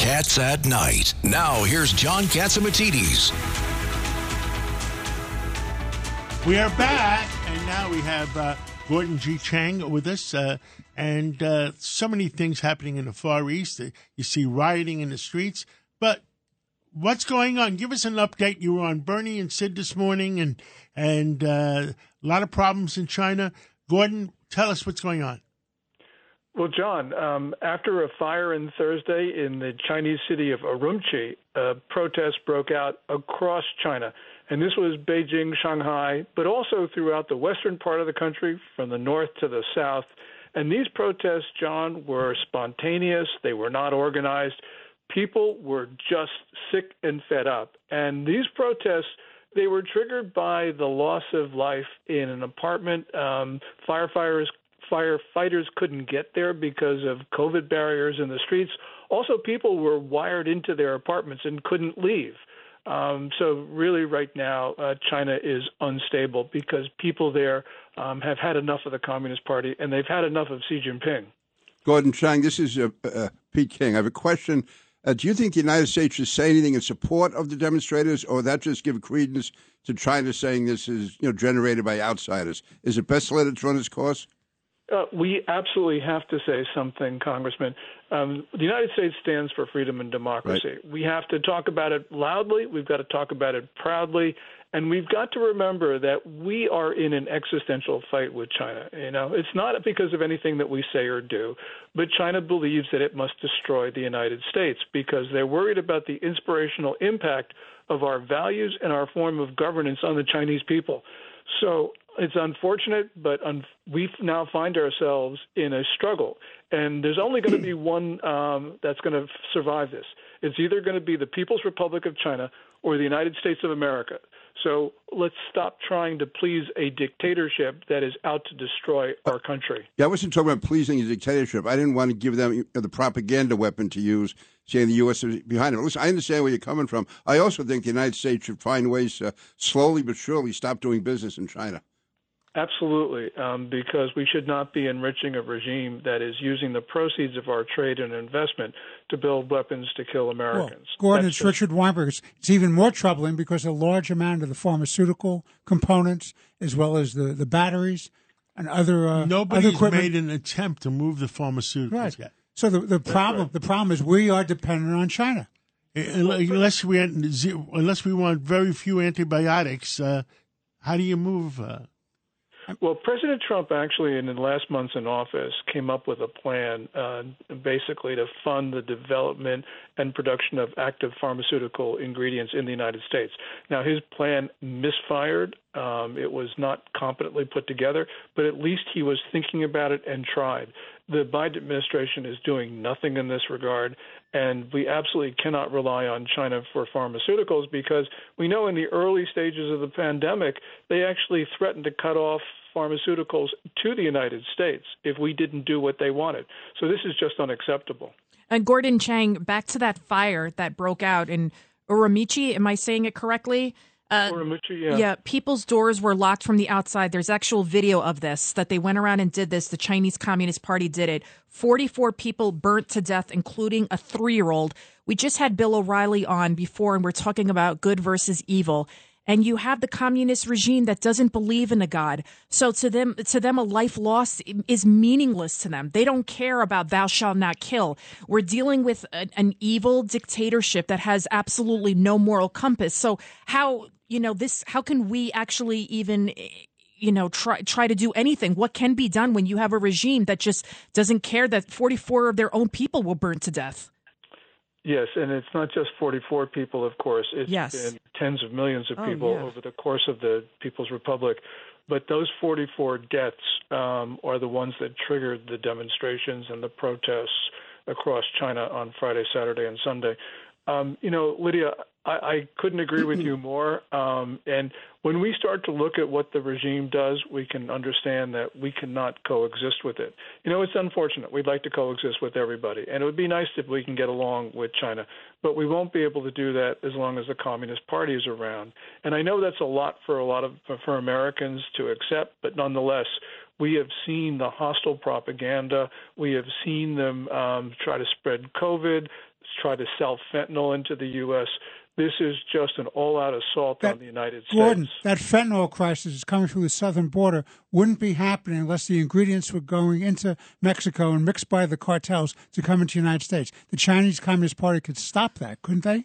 Cats at Night. Now, here's John Catsimatidis. We are back, and now we have uh, Gordon G. Chang with us, uh, and uh, so many things happening in the Far East. You see rioting in the streets, but what's going on? Give us an update. You were on Bernie and Sid this morning, and and uh, a lot of problems in China. Gordon, tell us what's going on. Well, John, um, after a fire on Thursday in the Chinese city of Urumqi, a protest broke out across China. And this was Beijing, Shanghai, but also throughout the western part of the country, from the north to the south. And these protests, John, were spontaneous, they were not organized. People were just sick and fed up. And these protests, they were triggered by the loss of life in an apartment. Um, firefighters firefighters couldn't get there because of COVID barriers in the streets. Also, people were wired into their apartments and couldn't leave. Um, so, really, right now, uh, China is unstable because people there um, have had enough of the Communist Party and they've had enough of Xi Jinping. Gordon Chang, this is uh, uh, Pete King. I have a question. Uh, do you think the United States should say anything in support of the demonstrators, or that just give credence to China saying this is you know generated by outsiders? Is it best to let it run its course? Uh, we absolutely have to say something, Congressman. Um, the United States stands for freedom and democracy. Right. We have to talk about it loudly. We've got to talk about it proudly, and we've got to remember that we are in an existential fight with China. You know, it's not because of anything that we say or do, but China believes that it must destroy the United States because they're worried about the inspirational impact of our values and our form of governance on the Chinese people. So it's unfortunate, but un- we now find ourselves in a struggle, and there's only going to be one um, that's going to survive this. It's either going to be the People's Republic of China or the United States of America. So let's stop trying to please a dictatorship that is out to destroy our country. Yeah, I wasn't talking about pleasing a dictatorship. I didn't want to give them the propaganda weapon to use, saying the U.S. is behind it. Listen, I understand where you're coming from. I also think the United States should find ways to slowly but surely stop doing business in China. Absolutely, um, because we should not be enriching a regime that is using the proceeds of our trade and investment to build weapons to kill Americans. Well, Gordon, That's it's just... Richard Weinberg. It's, it's, even more troubling because a large amount of the pharmaceutical components, as well as the, the batteries and other uh, nobody's other made an attempt to move the pharmaceuticals right. yet. So the the problem right. the problem is we are dependent on China. Unless we unless we want very few antibiotics, uh, how do you move? Uh, well, President Trump actually, in the last months in office, came up with a plan uh, basically to fund the development and production of active pharmaceutical ingredients in the United States. Now, his plan misfired. Um, it was not competently put together, but at least he was thinking about it and tried. The Biden administration is doing nothing in this regard, and we absolutely cannot rely on China for pharmaceuticals because we know in the early stages of the pandemic, they actually threatened to cut off pharmaceuticals to the United States if we didn't do what they wanted. So this is just unacceptable. And Gordon Chang, back to that fire that broke out in Urumqi. Am I saying it correctly? Uh, yeah. yeah, people's doors were locked from the outside. There's actual video of this that they went around and did this. The Chinese Communist Party did it. 44 people burnt to death, including a three year old. We just had Bill O'Reilly on before, and we're talking about good versus evil and you have the communist regime that doesn't believe in a god. So to them, to them, a life lost is meaningless to them. They don't care about thou shalt not kill. We're dealing with a, an evil dictatorship that has absolutely no moral compass. So how, you know, this, how can we actually even, you know, try try to do anything. What can be done when you have a regime that just doesn't care that 44 of their own people will burn to death? Yes, and it's not just 44 people, of course. It's yes. been tens of millions of oh, people yeah. over the course of the People's Republic. But those 44 deaths um, are the ones that triggered the demonstrations and the protests across China on Friday, Saturday, and Sunday. Um, you know, Lydia, I, I couldn't agree with you more. Um, and when we start to look at what the regime does, we can understand that we cannot coexist with it. You know, it's unfortunate. We'd like to coexist with everybody, and it would be nice if we can get along with China, but we won't be able to do that as long as the Communist Party is around. And I know that's a lot for a lot of for Americans to accept, but nonetheless, we have seen the hostile propaganda. We have seen them um, try to spread COVID try to sell fentanyl into the U.S. This is just an all-out assault That- on the United Gordon, States. that fentanyl crisis is coming through the southern border wouldn't be happening unless the ingredients were going into Mexico and mixed by the cartels to come into the United States. The Chinese Communist Party could stop that, couldn't they?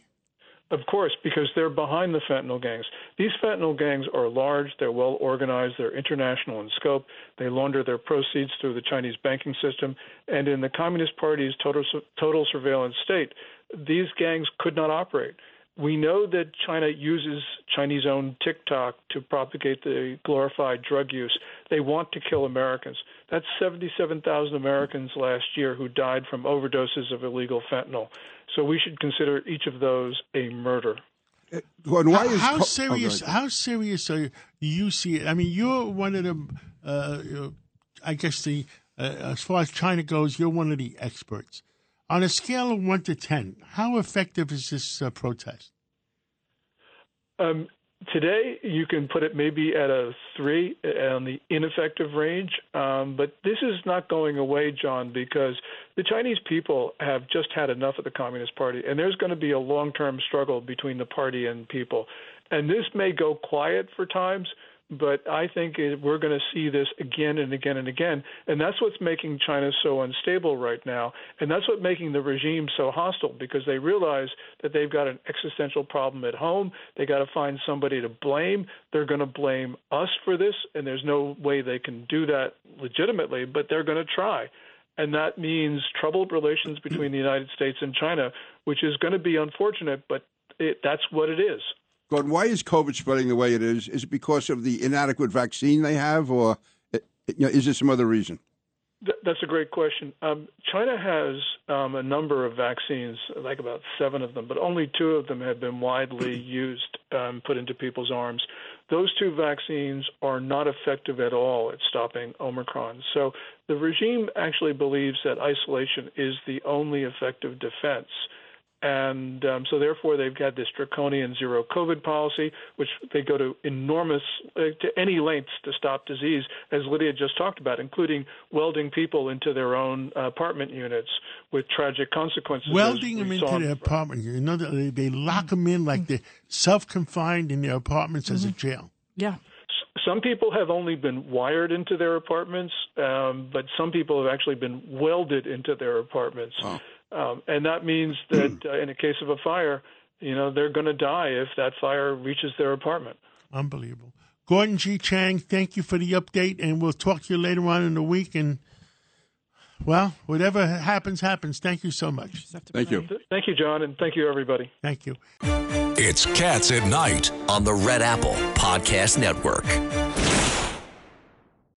Of course, because they're behind the fentanyl gangs. These fentanyl gangs are large, they're well organized, they're international in scope, they launder their proceeds through the Chinese banking system, and in the Communist Party's total, total surveillance state, these gangs could not operate. We know that China uses Chinese owned TikTok to propagate the glorified drug use. They want to kill Americans. That's 77,000 Americans last year who died from overdoses of illegal fentanyl. So we should consider each of those a murder. Gordon, why how, is how co- oh, serious? ahead. how serious are you, do you see it? I mean, you're one of the. Uh, I guess the uh, as far as China goes, you're one of the experts. On a scale of one to ten, how effective is this uh, protest? Um, today, you can put it maybe at a three uh, on the ineffective range, um, but this is not going away, John, because the Chinese people have just had enough of the Communist Party, and there's going to be a long term struggle between the party and people. And this may go quiet for times, but I think we're going to see this again and again and again. And that's what's making China so unstable right now. And that's what's making the regime so hostile because they realize that they've got an existential problem at home. They got to find somebody to blame. They're going to blame us for this, and there's no way they can do that legitimately, but they're going to try. And that means troubled relations between the United States and China, which is going to be unfortunate, but it, that's what it is. Gordon, why is COVID spreading the way it is? Is it because of the inadequate vaccine they have, or uh, you know, is there some other reason? Th- That's a great question. Um, China has um, a number of vaccines, like about seven of them, but only two of them have been widely used, um, put into people's arms. Those two vaccines are not effective at all at stopping Omicron. So the regime actually believes that isolation is the only effective defense. And um, so, therefore, they've got this draconian zero COVID policy, which they go to enormous, uh, to any lengths to stop disease, as Lydia just talked about, including welding people into their own uh, apartment units with tragic consequences. Welding we them into their apartment. You know, they, they lock them in like they're self-confined in their apartments as a jail. Yeah. Some people have only been wired into their apartments, um, but some people have actually been welded into their apartments. Um, and that means that uh, in a case of a fire, you know, they're going to die if that fire reaches their apartment. Unbelievable. Gordon G. Chang, thank you for the update, and we'll talk to you later on in the week. And well, whatever happens, happens. Thank you so much. Thank you. Thank you, John, and thank you, everybody. Thank you. It's Cats at Night. on the Red Apple Podcast Network.